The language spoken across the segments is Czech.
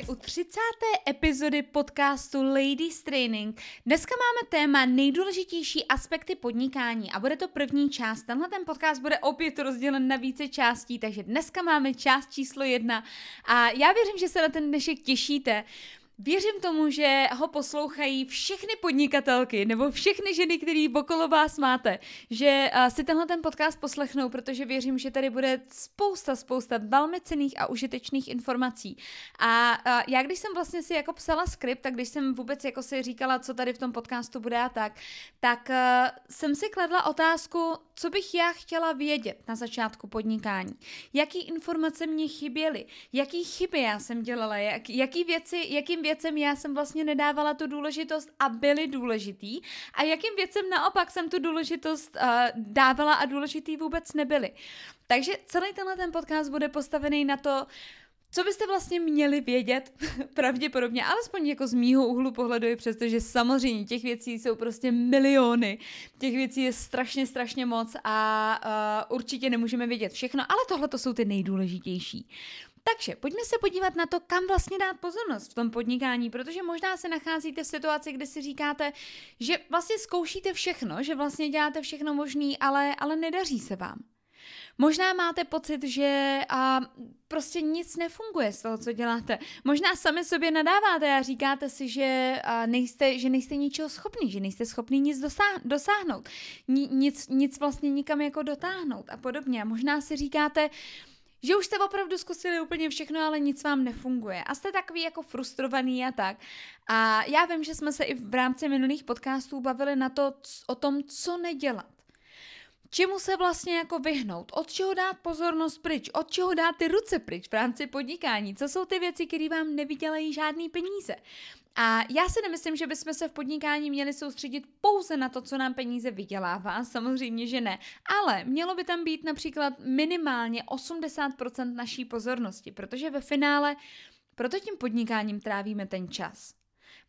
vámi u 30. epizody podcastu Ladies Training. Dneska máme téma nejdůležitější aspekty podnikání a bude to první část. Tenhle ten podcast bude opět rozdělen na více částí, takže dneska máme část číslo jedna a já věřím, že se na ten dnešek těšíte. Věřím tomu, že ho poslouchají všechny podnikatelky nebo všechny ženy, které okolo vás máte, že si tenhle ten podcast poslechnou, protože věřím, že tady bude spousta, spousta velmi cených a užitečných informací. A já, když jsem vlastně si jako psala skript, tak když jsem vůbec jako si říkala, co tady v tom podcastu bude a tak, tak jsem si kladla otázku, co bych já chtěla vědět na začátku podnikání. Jaký informace mě chyběly, jaký chyby já jsem dělala, jak, jaký věci, jakým věcem já jsem vlastně nedávala tu důležitost a byly důležitý a jakým věcem naopak jsem tu důležitost uh, dávala a důležitý vůbec nebyly. Takže celý tenhle ten podcast bude postavený na to, co byste vlastně měli vědět, pravděpodobně, alespoň jako z mýho úhlu pohledu, přestože samozřejmě těch věcí jsou prostě miliony, těch věcí je strašně, strašně moc a uh, určitě nemůžeme vědět všechno, ale tohle to jsou ty nejdůležitější. Takže pojďme se podívat na to, kam vlastně dát pozornost v tom podnikání, protože možná se nacházíte v situaci, kde si říkáte, že vlastně zkoušíte všechno, že vlastně děláte všechno možný, ale, ale nedaří se vám. Možná máte pocit, že a, prostě nic nefunguje z toho, co děláte. Možná sami sobě nadáváte a říkáte si, že, a, nejste, že nejste ničeho schopný, že nejste schopný nic dosáhnout, nic, nic vlastně nikam jako dotáhnout a podobně. A možná si říkáte, že už jste opravdu zkusili úplně všechno, ale nic vám nefunguje. A jste takový jako frustrovaný a tak. A já vím, že jsme se i v rámci minulých podcastů bavili na to, o tom, co nedělat. Čemu se vlastně jako vyhnout? Od čeho dát pozornost pryč? Od čeho dát ty ruce pryč v rámci podnikání? Co jsou ty věci, které vám nevydělají žádný peníze? A já si nemyslím, že bychom se v podnikání měli soustředit pouze na to, co nám peníze vydělává, samozřejmě, že ne, ale mělo by tam být například minimálně 80% naší pozornosti, protože ve finále proto tím podnikáním trávíme ten čas.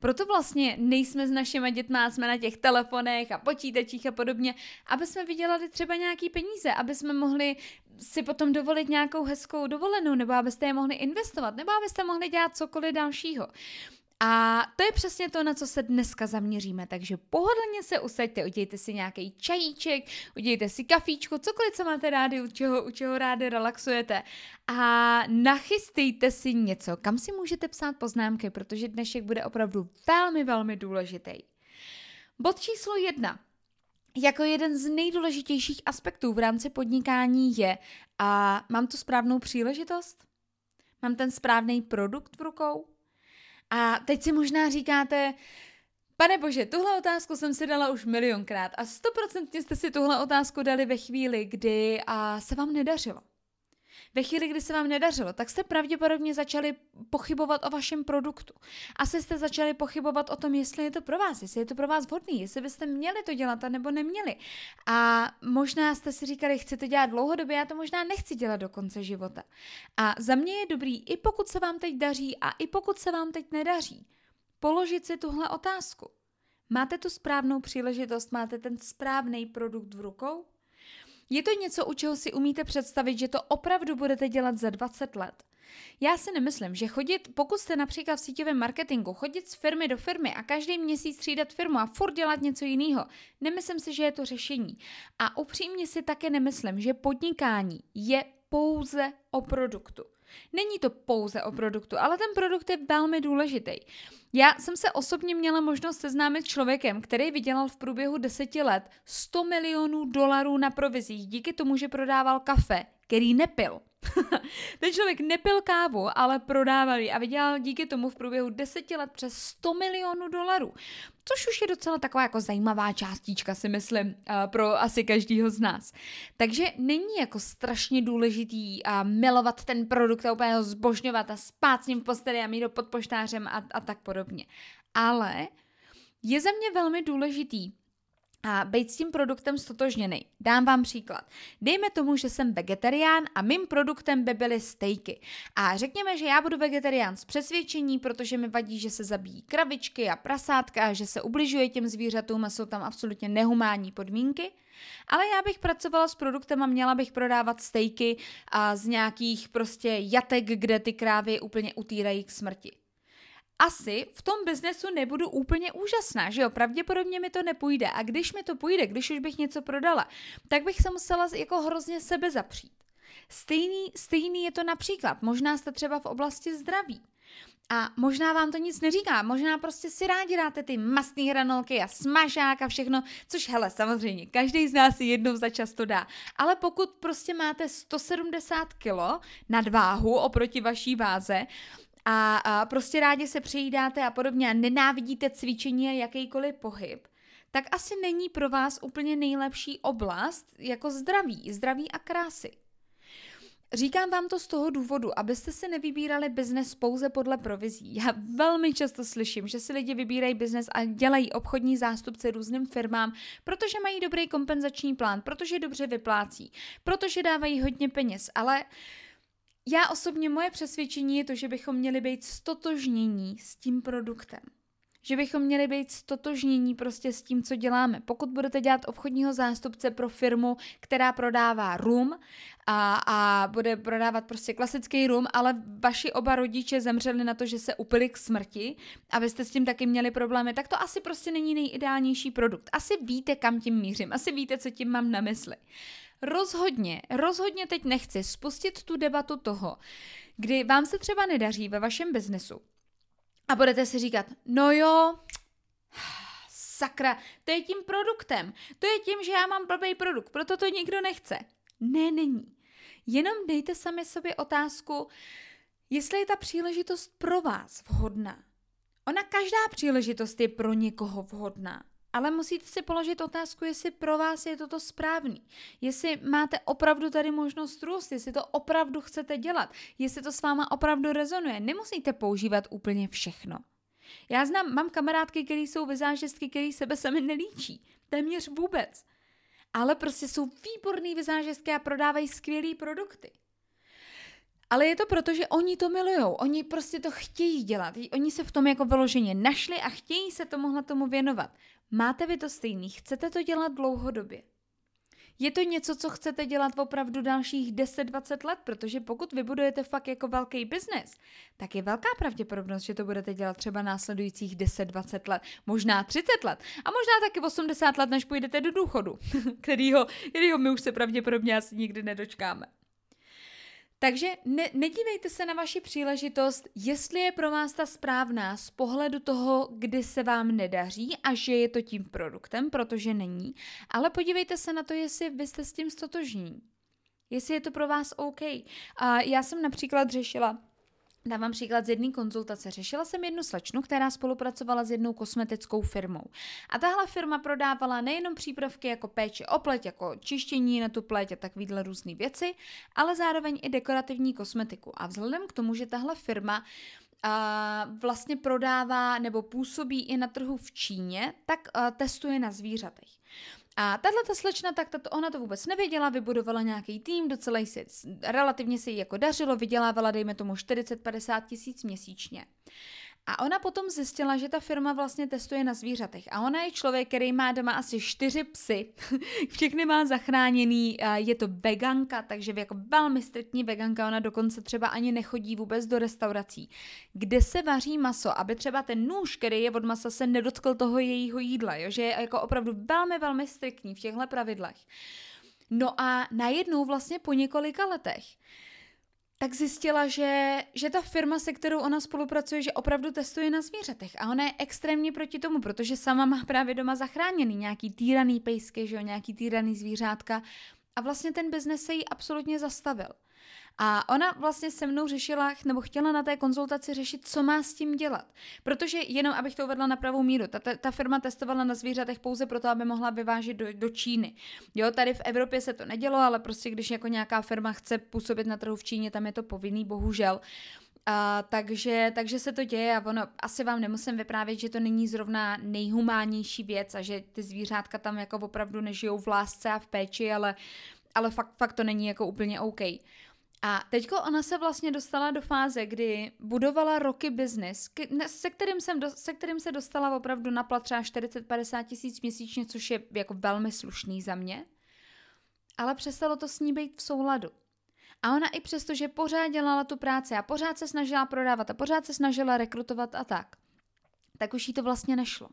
Proto vlastně nejsme s našimi dětma, jsme na těch telefonech a počítačích a podobně, aby jsme vydělali třeba nějaký peníze, aby jsme mohli si potom dovolit nějakou hezkou dovolenou, nebo abyste je mohli investovat, nebo abyste mohli dělat cokoliv dalšího. A to je přesně to, na co se dneska zaměříme. Takže pohodlně se usaďte, udějte si nějaký čajíček, udějte si kafíčko, cokoliv, co máte rádi, u čeho, u čeho rádi relaxujete. A nachystejte si něco, kam si můžete psát poznámky, protože dnešek bude opravdu velmi, velmi důležitý. Bod číslo jedna. Jako jeden z nejdůležitějších aspektů v rámci podnikání je, a mám tu správnou příležitost? Mám ten správný produkt v rukou? A teď si možná říkáte, Pane bože, tuhle otázku jsem si dala už milionkrát a stoprocentně jste si tuhle otázku dali ve chvíli, kdy a se vám nedařilo. Ve chvíli, kdy se vám nedařilo, tak jste pravděpodobně začali pochybovat o vašem produktu. Asi jste začali pochybovat o tom, jestli je to pro vás, jestli je to pro vás vhodný, jestli byste měli to dělat a nebo neměli. A možná jste si říkali, chci to dělat dlouhodobě, já to možná nechci dělat do konce života. A za mě je dobrý, i pokud se vám teď daří a i pokud se vám teď nedaří, položit si tuhle otázku. Máte tu správnou příležitost, máte ten správný produkt v rukou? Je to něco, u čeho si umíte představit, že to opravdu budete dělat za 20 let? Já si nemyslím, že chodit, pokud jste například v síťovém marketingu, chodit z firmy do firmy a každý měsíc střídat firmu a furt dělat něco jiného, nemyslím si, že je to řešení. A upřímně si také nemyslím, že podnikání je pouze o produktu. Není to pouze o produktu, ale ten produkt je velmi důležitý. Já jsem se osobně měla možnost seznámit s člověkem, který vydělal v průběhu deseti let 100 milionů dolarů na provizích díky tomu, že prodával kafe, který nepil. Ten člověk nepil kávu, ale prodával ji a vydělal díky tomu v průběhu deseti let přes 100 milionů dolarů. Což už je docela taková jako zajímavá částička, si myslím, pro asi každýho z nás. Takže není jako strašně důležitý milovat ten produkt a úplně ho zbožňovat a spát s ním v posteli a mít ho pod poštářem a, a tak podobně. Ale je za mě velmi důležitý a být s tím produktem stotožněný. Dám vám příklad. Dejme tomu, že jsem vegetarián a mým produktem by byly stejky. A řekněme, že já budu vegetarián z přesvědčení, protože mi vadí, že se zabíjí kravičky a prasátka a že se ubližuje těm zvířatům a jsou tam absolutně nehumánní podmínky. Ale já bych pracovala s produktem a měla bych prodávat stejky a z nějakých prostě jatek, kde ty krávy úplně utírají k smrti. Asi v tom biznesu nebudu úplně úžasná, že jo, pravděpodobně mi to nepůjde a když mi to půjde, když už bych něco prodala, tak bych se musela jako hrozně sebe zapřít. Stejný, stejný je to například, možná jste třeba v oblasti zdraví. A možná vám to nic neříká, možná prostě si rádi dáte ty mastné hranolky a smažák a všechno, což hele, samozřejmě, každý z nás si jednou za čas to dá. Ale pokud prostě máte 170 kg nadváhu oproti vaší váze, a, a prostě rádi se přejídáte a podobně a nenávidíte cvičení a jakýkoliv pohyb, tak asi není pro vás úplně nejlepší oblast jako zdraví, zdraví a krásy. Říkám vám to z toho důvodu, abyste si nevybírali biznes pouze podle provizí. Já velmi často slyším, že si lidi vybírají biznes a dělají obchodní zástupce různým firmám, protože mají dobrý kompenzační plán, protože dobře vyplácí, protože dávají hodně peněz, ale já osobně moje přesvědčení je to, že bychom měli být stotožnění s tím produktem že bychom měli být stotožnění prostě s tím, co děláme. Pokud budete dělat obchodního zástupce pro firmu, která prodává rum a, a bude prodávat prostě klasický rum, ale vaši oba rodiče zemřeli na to, že se upili k smrti a vy jste s tím taky měli problémy, tak to asi prostě není nejideálnější produkt. Asi víte, kam tím mířím, asi víte, co tím mám na mysli. Rozhodně, rozhodně teď nechci spustit tu debatu toho, kdy vám se třeba nedaří ve vašem biznesu a budete si říkat, no jo, sakra, to je tím produktem. To je tím, že já mám blbý produkt, proto to nikdo nechce. Ne, není. Jenom dejte sami sobě otázku, jestli je ta příležitost pro vás vhodná. Ona každá příležitost je pro někoho vhodná. Ale musíte si položit otázku, jestli pro vás je toto správný. Jestli máte opravdu tady možnost růst, jestli to opravdu chcete dělat, jestli to s váma opravdu rezonuje. Nemusíte používat úplně všechno. Já znám, mám kamarádky, které jsou vizážistky, které sebe sami nelíčí. Téměř vůbec. Ale prostě jsou výborný vizážistky a prodávají skvělé produkty. Ale je to proto, že oni to milujou, oni prostě to chtějí dělat, oni se v tom jako vyloženě našli a chtějí se tomuhle tomu věnovat. Máte vy to stejný, chcete to dělat dlouhodobě. Je to něco, co chcete dělat opravdu dalších 10-20 let, protože pokud vybudujete fakt jako velký biznes, tak je velká pravděpodobnost, že to budete dělat třeba následujících 10-20 let, možná 30 let a možná taky 80 let, než půjdete do důchodu, kterýho, kterýho my už se pravděpodobně asi nikdy nedočkáme. Takže ne, nedívejte se na vaši příležitost, jestli je pro vás ta správná z pohledu toho, kdy se vám nedaří a že je to tím produktem, protože není, ale podívejte se na to, jestli vy jste s tím stotožní. Jestli je to pro vás OK. A já jsem například řešila Dávám příklad z jedné konzultace. Řešila jsem jednu slečnu, která spolupracovala s jednou kosmetickou firmou. A tahle firma prodávala nejenom přípravky jako péče o pleť, jako čištění na tu pleť a takovýhle různé věci, ale zároveň i dekorativní kosmetiku. A vzhledem k tomu, že tahle firma a vlastně prodává nebo působí i na trhu v Číně, tak testuje na zvířatech. A tahle ta slečna, tak tato, ona to vůbec nevěděla, vybudovala nějaký tým, docela si, relativně se jí jako dařilo, vydělávala, dejme tomu, 40-50 tisíc měsíčně. A ona potom zjistila, že ta firma vlastně testuje na zvířatech. A ona je člověk, který má doma asi čtyři psy. Všechny má zachráněný, je to veganka, takže jako velmi striktní veganka. Ona dokonce třeba ani nechodí vůbec do restaurací, kde se vaří maso, aby třeba ten nůž, který je od masa, se nedotkl toho jejího jídla. Jo? Že je jako opravdu velmi, velmi striktní v těchto pravidlech. No a najednou vlastně po několika letech tak zjistila, že, že ta firma, se kterou ona spolupracuje, že opravdu testuje na zvířatech. A ona je extrémně proti tomu, protože sama má právě doma zachráněný nějaký týraný pejsky, že jo, nějaký týraný zvířátka. A vlastně ten biznes se jí absolutně zastavil. A ona vlastně se mnou řešila, nebo chtěla na té konzultaci řešit, co má s tím dělat. Protože jenom, abych to uvedla na pravou míru, ta, ta, ta firma testovala na zvířatech pouze proto, aby mohla vyvážet do, do Číny. Jo, tady v Evropě se to nedělo, ale prostě když jako nějaká firma chce působit na trhu v Číně, tam je to povinný, bohužel. A, takže, takže se to děje a ono, asi vám nemusím vyprávět, že to není zrovna nejhumánnější věc a že ty zvířátka tam jako opravdu nežijou v lásce a v péči, ale, ale fakt, fakt to není jako úplně OK. A teďko ona se vlastně dostala do fáze, kdy budovala roky biznis, se kterým, jsem do, se kterým se dostala opravdu na plat třeba 40-50 tisíc měsíčně, což je jako velmi slušný za mě. Ale přestalo to s ní být v souladu. A ona i přesto, že pořád dělala tu práci a pořád se snažila prodávat a pořád se snažila rekrutovat a tak, tak už jí to vlastně nešlo.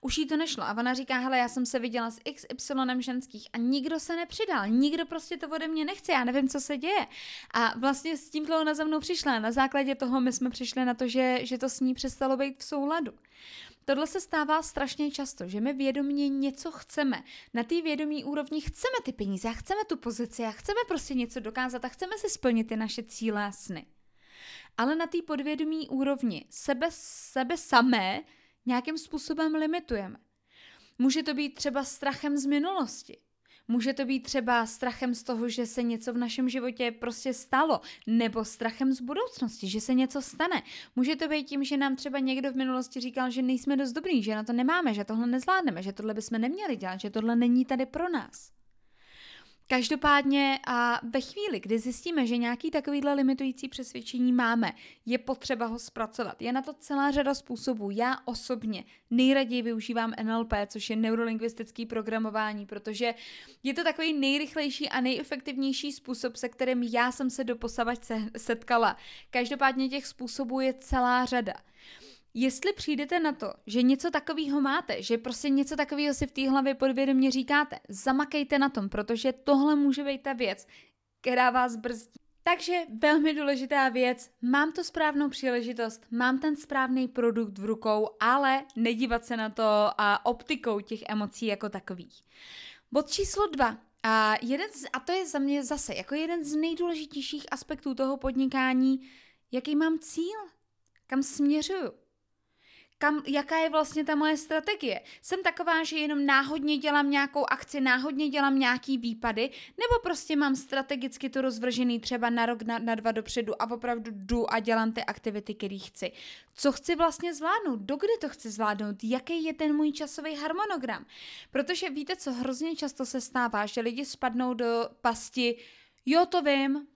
Už jí to nešlo a ona říká, hele, já jsem se viděla s XY ženských a nikdo se nepřidal, nikdo prostě to ode mě nechce, já nevím, co se děje. A vlastně s tímhle ona za mnou přišla. Na základě toho my jsme přišli na to, že, že to s ní přestalo být v souladu. Tohle se stává strašně často, že my vědomě něco chceme. Na té vědomí úrovni chceme ty peníze a chceme tu pozici a chceme prostě něco dokázat a chceme si splnit ty naše cíle a sny. Ale na té podvědomí úrovni sebe, sebe samé nějakým způsobem limitujeme. Může to být třeba strachem z minulosti. Může to být třeba strachem z toho, že se něco v našem životě prostě stalo, nebo strachem z budoucnosti, že se něco stane. Může to být tím, že nám třeba někdo v minulosti říkal, že nejsme dost dobrý, že na to nemáme, že tohle nezvládneme, že tohle bychom neměli dělat, že tohle není tady pro nás. Každopádně a ve chvíli, kdy zjistíme, že nějaký takovýhle limitující přesvědčení máme, je potřeba ho zpracovat. Je na to celá řada způsobů. Já osobně nejraději využívám NLP, což je neurolingvistický programování, protože je to takový nejrychlejší a nejefektivnější způsob, se kterým já jsem se doposavač setkala. Každopádně těch způsobů je celá řada. Jestli přijdete na to, že něco takového máte, že prostě něco takového si v té hlavě podvědomě říkáte, zamakejte na tom, protože tohle může být ta věc, která vás brzdí. Takže velmi důležitá věc, mám tu správnou příležitost, mám ten správný produkt v rukou, ale nedívat se na to a optikou těch emocí jako takových. Bod číslo dva. A, jeden z, a to je za mě zase jako jeden z nejdůležitějších aspektů toho podnikání, jaký mám cíl, kam směřuju kam, jaká je vlastně ta moje strategie. Jsem taková, že jenom náhodně dělám nějakou akci, náhodně dělám nějaký výpady, nebo prostě mám strategicky to rozvržený třeba na rok, na, na dva dopředu a opravdu jdu a dělám ty aktivity, které chci. Co chci vlastně zvládnout, dokdy to chci zvládnout, jaký je ten můj časový harmonogram. Protože víte, co hrozně často se stává, že lidi spadnou do pasti, jo, to vím,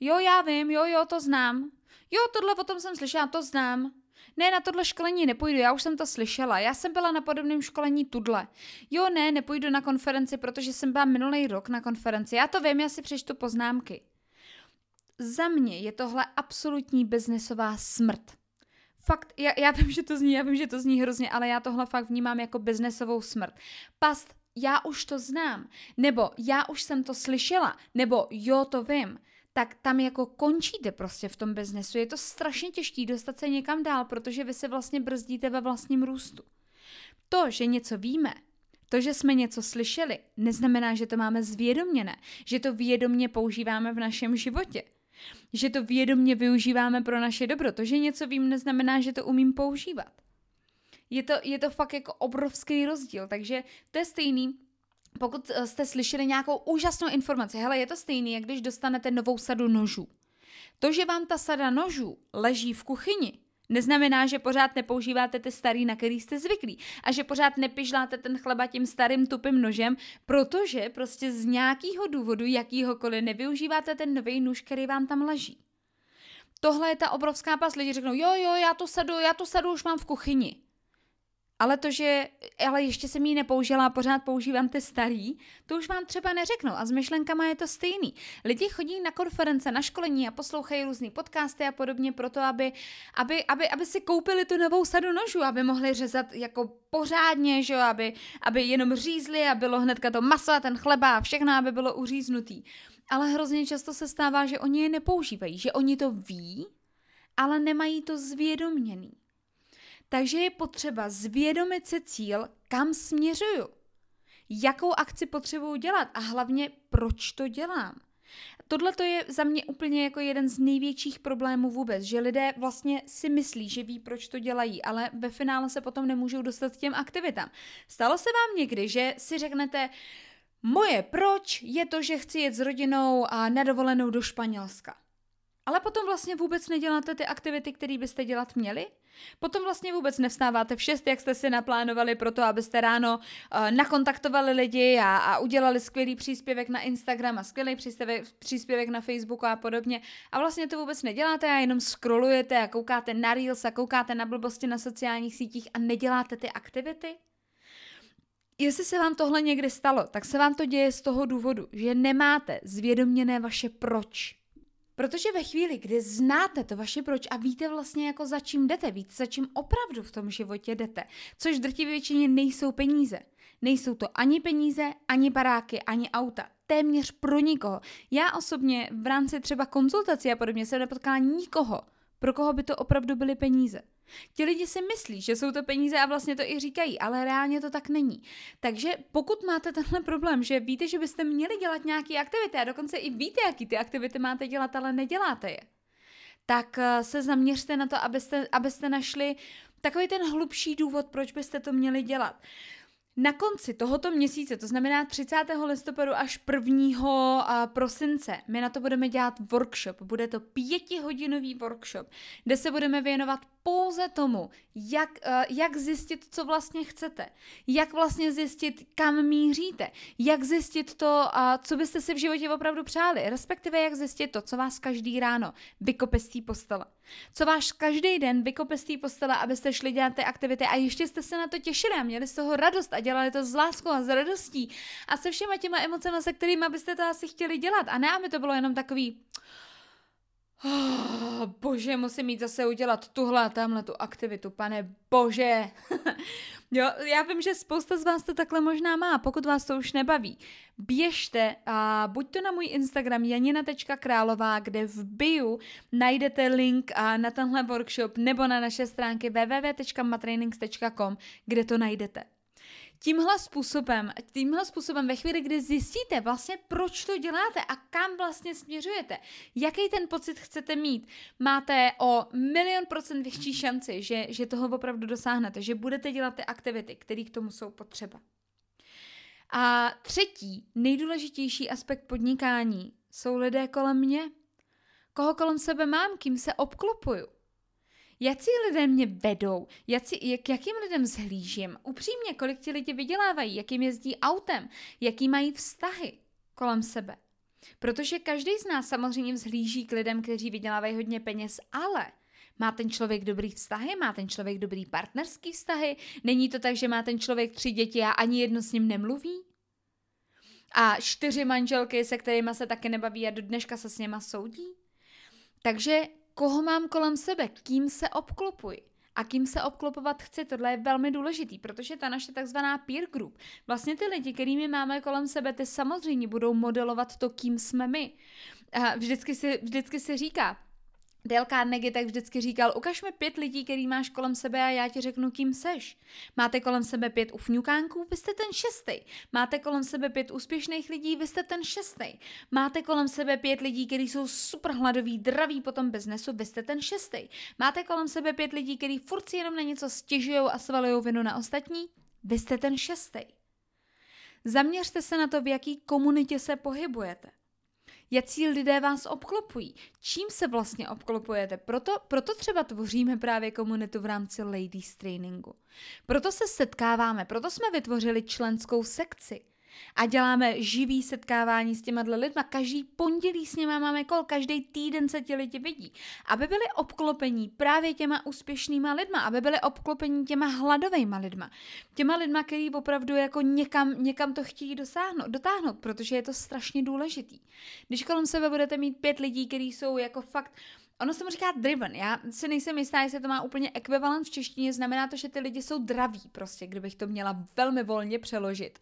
jo, já vím, jo, jo, to znám, jo, tohle o tom jsem slyšela, to znám, ne, na tohle školení nepůjdu, já už jsem to slyšela. Já jsem byla na podobném školení tudle. Jo, ne, nepůjdu na konferenci, protože jsem byla minulý rok na konferenci. Já to vím, já si přečtu poznámky. Za mě je tohle absolutní biznesová smrt. Fakt, já, já vím, že to zní, já vím, že to zní hrozně, ale já tohle fakt vnímám jako biznesovou smrt. Past, já už to znám, nebo já už jsem to slyšela, nebo jo, to vím tak tam jako končíte prostě v tom biznesu. Je to strašně těžké dostat se někam dál, protože vy se vlastně brzdíte ve vlastním růstu. To, že něco víme, to, že jsme něco slyšeli, neznamená, že to máme zvědoměné, že to vědomně používáme v našem životě, že to vědomně využíváme pro naše dobro. To, že něco vím, neznamená, že to umím používat. Je to, je to fakt jako obrovský rozdíl, takže to je stejný, pokud eh, jste slyšeli nějakou úžasnou informaci, hele, je to stejný, jak když dostanete novou sadu nožů. To, že vám ta sada nožů leží v kuchyni, neznamená, že pořád nepoužíváte ty starý, na který jste zvyklí. A že pořád nepižláte ten chleba tím starým tupým nožem, protože prostě z nějakého důvodu, jakýhokoliv, nevyužíváte ten nový nůž, který vám tam leží. Tohle je ta obrovská pas. Lidi řeknou, jo, jo, já tu sadu, já tu sadu už mám v kuchyni. Ale to, že ale ještě jsem ji nepoužila a pořád používám ty starý, to už vám třeba neřeknu a s myšlenkama je to stejný. Lidi chodí na konference, na školení a poslouchají různé podcasty a podobně proto, aby, aby, aby, aby si koupili tu novou sadu nožů, aby mohli řezat jako pořádně, že jo, aby, aby jenom řízli a bylo hnedka to maso a ten chleba a všechno, aby bylo uříznutý. Ale hrozně často se stává, že oni je nepoužívají, že oni to ví, ale nemají to zvědoměný. Takže je potřeba zvědomit si cíl, kam směřuju, jakou akci potřebuju dělat a hlavně proč to dělám. Tohle to je za mě úplně jako jeden z největších problémů vůbec, že lidé vlastně si myslí, že ví, proč to dělají, ale ve finále se potom nemůžou dostat k těm aktivitám. Stalo se vám někdy, že si řeknete, moje proč je to, že chci jet s rodinou a na dovolenou do Španělska. Ale potom vlastně vůbec neděláte ty aktivity, které byste dělat měli? Potom vlastně vůbec nevstáváte v 6, jak jste si naplánovali pro to, abyste ráno uh, nakontaktovali lidi a, a udělali skvělý příspěvek na Instagram a skvělý příspěvek, příspěvek na Facebooku a podobně. A vlastně to vůbec neděláte a jenom scrollujete a koukáte na Reels a koukáte na blbosti na sociálních sítích a neděláte ty aktivity? Jestli se vám tohle někdy stalo, tak se vám to děje z toho důvodu, že nemáte zvědoměné vaše proč. Protože ve chvíli, kdy znáte to vaše proč a víte vlastně jako za čím jdete, víte za čím opravdu v tom životě jdete, což drtivě většině nejsou peníze. Nejsou to ani peníze, ani baráky, ani auta. Téměř pro nikoho. Já osobně v rámci třeba konzultací a podobně jsem nepotkala nikoho, pro koho by to opravdu byly peníze. Ti lidi si myslí, že jsou to peníze a vlastně to i říkají, ale reálně to tak není. Takže pokud máte tenhle problém, že víte, že byste měli dělat nějaké aktivity a dokonce i víte, jaký ty aktivity máte dělat, ale neděláte je, tak eh, se zaměřte na to, abyste, abyste našli takový ten hlubší důvod, proč byste to měli dělat. Na konci tohoto měsíce, to znamená 30. listopadu až 1. prosince, my na to budeme dělat workshop. Bude to pětihodinový workshop, kde se budeme věnovat pouze tomu, jak, uh, jak zjistit, co vlastně chcete, jak vlastně zjistit, kam míříte, jak zjistit to, uh, co byste si v životě opravdu přáli, respektive jak zjistit to, co vás každý ráno vykope z té postele. Co vás každý den vykope z té postele, abyste šli dělat ty aktivity a ještě jste se na to těšili a měli z toho radost a dělali to s láskou a s radostí a se všema těma emocemi, se kterými byste to asi chtěli dělat. A ne, aby to bylo jenom takový, Oh, bože, musím mít zase udělat tuhle a tamhle tu aktivitu, pane bože. jo, já vím, že spousta z vás to takhle možná má, pokud vás to už nebaví. Běžte a buď to na můj Instagram janina.králová, kde v bio najdete link na tenhle workshop, nebo na naše stránky www.matrainings.com, kde to najdete tímhle způsobem, tímhle způsobem ve chvíli, kdy zjistíte vlastně, proč to děláte a kam vlastně směřujete, jaký ten pocit chcete mít, máte o milion procent větší šanci, že, že toho opravdu dosáhnete, že budete dělat ty aktivity, které k tomu jsou potřeba. A třetí, nejdůležitější aspekt podnikání jsou lidé kolem mě. Koho kolem sebe mám, kým se obklopuju jaký lidé mě vedou, jaký, jak, jakým lidem zhlížím, upřímně, kolik ti lidi vydělávají, jakým jezdí autem, jaký mají vztahy kolem sebe. Protože každý z nás samozřejmě vzhlíží k lidem, kteří vydělávají hodně peněz, ale má ten člověk dobrý vztahy, má ten člověk dobrý partnerský vztahy, není to tak, že má ten člověk tři děti a ani jedno s ním nemluví? A čtyři manželky, se kterými se taky nebaví a do dneška se s něma soudí? Takže koho mám kolem sebe, kým se obklopuji a kým se obklopovat chci. Tohle je velmi důležitý, protože ta naše takzvaná peer group, vlastně ty lidi, kterými máme kolem sebe, ty samozřejmě budou modelovat to, kým jsme my. A vždycky si, vždycky si říká, Dale Carnegie tak vždycky říkal, ukaž mi pět lidí, který máš kolem sebe a já ti řeknu, kým seš. Máte kolem sebe pět ufňukánků, vy jste ten šestý. Máte kolem sebe pět úspěšných lidí, vy jste ten šestý. Máte kolem sebe pět lidí, kteří jsou super hladoví, draví po tom biznesu, vy jste ten šestý. Máte kolem sebe pět lidí, kteří furt si jenom na něco stěžují a svalují vinu na ostatní, vy jste ten šestý. Zaměřte se na to, v jaký komunitě se pohybujete jaký lidé vás obklopují, čím se vlastně obklopujete. Proto, proto třeba tvoříme právě komunitu v rámci Ladies Trainingu. Proto se setkáváme, proto jsme vytvořili členskou sekci a děláme živý setkávání s těma lidma. Každý pondělí s nimi máme kol, každý týden se ti lidi vidí. Aby byli obklopení právě těma úspěšnýma lidma, aby byli obklopení těma hladovejma lidma. Těma lidma, který opravdu jako někam, někam to chtějí dosáhnout, dotáhnout, protože je to strašně důležitý. Když kolem sebe budete mít pět lidí, kteří jsou jako fakt Ono se mu říká driven. Já si nejsem jistá, jestli to má úplně ekvivalent v češtině. Znamená to, že ty lidi jsou draví, prostě, kdybych to měla velmi volně přeložit.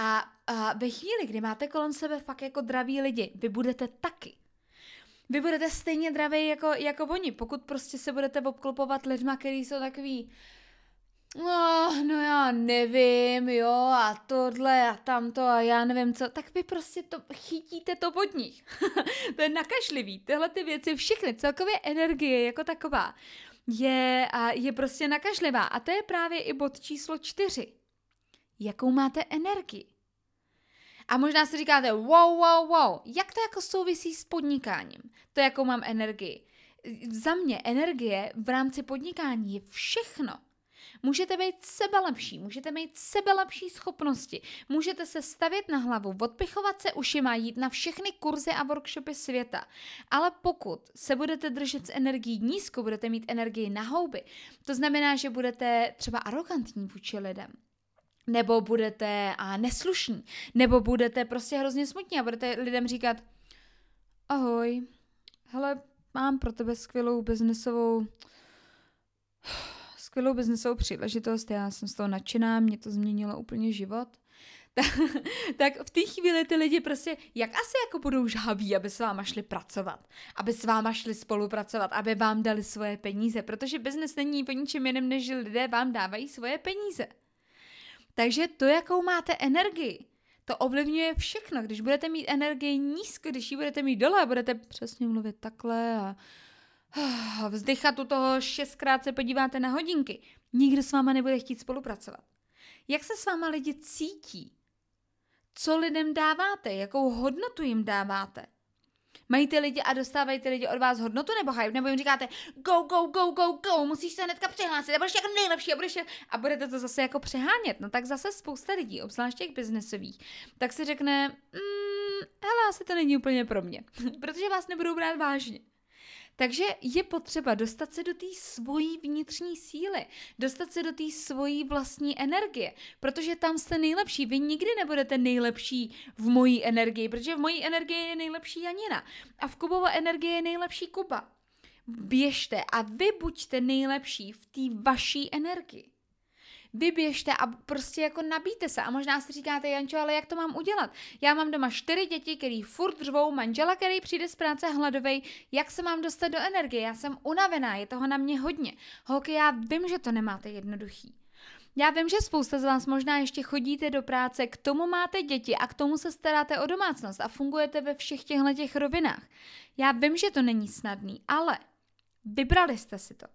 A, a ve chvíli, kdy máte kolem sebe fakt jako draví lidi, vy budete taky. Vy budete stejně draví jako, jako oni, pokud prostě se budete obklopovat lidma, kteří jsou takový, no, no já nevím, jo, a tohle a tamto a já nevím co, tak vy prostě to chytíte to od nich. to je nakašlivý. Tyhle ty věci, všechny, celkově energie jako taková, je, a je prostě nakašlivá. A to je právě i bod číslo čtyři jakou máte energii. A možná si říkáte, wow, wow, wow, jak to jako souvisí s podnikáním? To, jakou mám energii. Za mě energie v rámci podnikání je všechno. Můžete být sebe lepší, můžete mít sebe lepší schopnosti, můžete se stavět na hlavu, odpichovat se ušima, jít na všechny kurzy a workshopy světa. Ale pokud se budete držet s energií nízko, budete mít energii na houby, to znamená, že budete třeba arrogantní vůči lidem, nebo budete a neslušní, nebo budete prostě hrozně smutní a budete lidem říkat ahoj, hele, mám pro tebe skvělou biznesovou skvělou biznesovou příležitost, já jsem z toho nadšená, mě to změnilo úplně život. tak v té chvíli ty lidi prostě, jak asi jako budou žhaví, aby s váma šli pracovat, aby s váma šli spolupracovat, aby vám dali svoje peníze, protože biznes není po ničem jiném, než lidé vám dávají svoje peníze. Takže to, jakou máte energii, to ovlivňuje všechno. Když budete mít energii nízko, když ji budete mít dole budete přesně mluvit takhle a, a vzdychat u toho šestkrát se podíváte na hodinky, nikdo s váma nebude chtít spolupracovat. Jak se s váma lidi cítí? Co lidem dáváte? Jakou hodnotu jim dáváte? Mají ty lidi a dostávají ty lidi od vás hodnotu nebo hype, nebo jim říkáte go, go, go, go, go, musíš se hnedka přihlásit a budeš jako nejlepší a budeš a budete to zase jako přehánět. No tak zase spousta lidí, obzvlášť těch biznesových, tak si řekne, mm, hele, asi to není úplně pro mě, protože vás nebudou brát vážně. Takže je potřeba dostat se do té svojí vnitřní síly, dostat se do té svojí vlastní energie, protože tam jste nejlepší. Vy nikdy nebudete nejlepší v mojí energii, protože v mojí energii je nejlepší Janina a v Kubova energie je nejlepší Kuba. Běžte a vy buďte nejlepší v té vaší energii vyběžte a prostě jako nabíte se. A možná si říkáte, Jančo, ale jak to mám udělat? Já mám doma čtyři děti, který furt řvou, manžela, který přijde z práce hladovej, jak se mám dostat do energie? Já jsem unavená, je toho na mě hodně. Holky, já vím, že to nemáte jednoduchý. Já vím, že spousta z vás možná ještě chodíte do práce, k tomu máte děti a k tomu se staráte o domácnost a fungujete ve všech těchto těch rovinách. Já vím, že to není snadný, ale vybrali jste si to.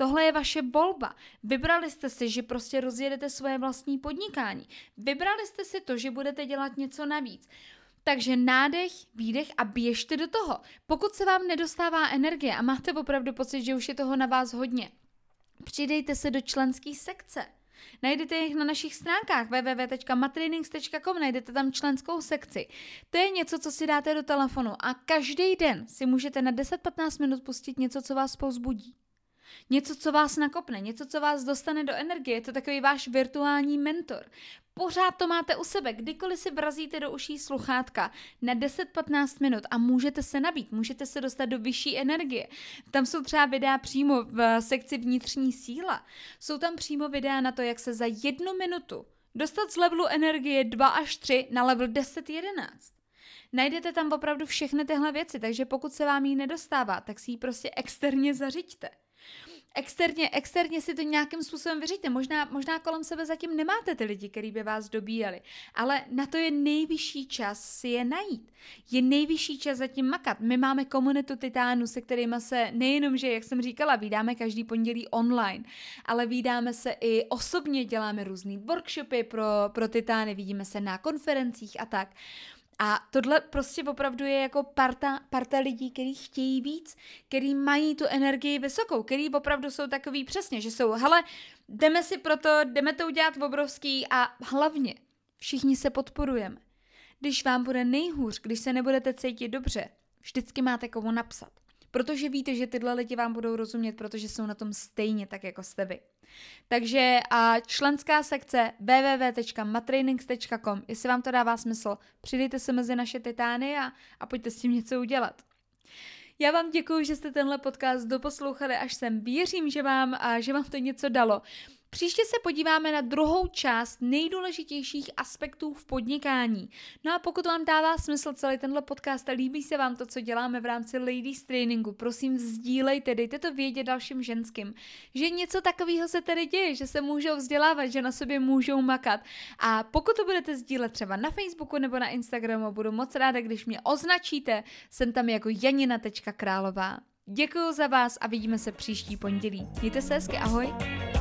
Tohle je vaše volba. Vybrali jste si, že prostě rozjedete svoje vlastní podnikání. Vybrali jste si to, že budete dělat něco navíc. Takže nádech, výdech a běžte do toho. Pokud se vám nedostává energie a máte opravdu pocit, že už je toho na vás hodně, přidejte se do členské sekce. Najdete jich na našich stránkách www.matrainings.com, najdete tam členskou sekci. To je něco, co si dáte do telefonu a každý den si můžete na 10-15 minut pustit něco, co vás povzbudí. Něco, co vás nakopne, něco, co vás dostane do energie, je to takový váš virtuální mentor. Pořád to máte u sebe, kdykoliv si vrazíte do uší sluchátka na 10-15 minut a můžete se nabít, můžete se dostat do vyšší energie. Tam jsou třeba videa přímo v sekci vnitřní síla. Jsou tam přímo videa na to, jak se za jednu minutu dostat z levelu energie 2 až 3 na level 10-11. Najdete tam opravdu všechny tyhle věci, takže pokud se vám jí nedostává, tak si ji prostě externě zařiďte externě, externě si to nějakým způsobem vyříte. Možná, možná kolem sebe zatím nemáte ty lidi, kteří by vás dobíjeli, ale na to je nejvyšší čas si je najít. Je nejvyšší čas zatím makat. My máme komunitu titánů, se kterými se nejenom, že, jak jsem říkala, vydáme každý pondělí online, ale vydáme se i osobně, děláme různé workshopy pro, pro titány, vidíme se na konferencích a tak. A tohle prostě opravdu je jako parta, parta lidí, kteří chtějí víc, kteří mají tu energii vysokou, kteří opravdu jsou takový přesně, že jsou, hele, jdeme si proto, jdeme to udělat obrovský a hlavně všichni se podporujeme. Když vám bude nejhůř, když se nebudete cítit dobře, vždycky máte komu napsat. Protože víte, že tyhle lidi vám budou rozumět, protože jsou na tom stejně tak, jako jste vy. Takže a členská sekce www.matrainings.com, jestli vám to dává smysl, přidejte se mezi naše titány a, a pojďte s tím něco udělat. Já vám děkuji, že jste tenhle podcast doposlouchali až sem. Věřím, že vám, a že vám to něco dalo. Příště se podíváme na druhou část nejdůležitějších aspektů v podnikání. No a pokud vám dává smysl celý tenhle podcast a líbí se vám to, co děláme v rámci Ladies Trainingu, prosím sdílejte, dejte to vědět dalším ženským, že něco takového se tady děje, že se můžou vzdělávat, že na sobě můžou makat. A pokud to budete sdílet třeba na Facebooku nebo na Instagramu, budu moc ráda, když mě označíte, jsem tam jako janina.králová. Děkuji za vás a vidíme se příští pondělí. Mějte se hezky, ahoj!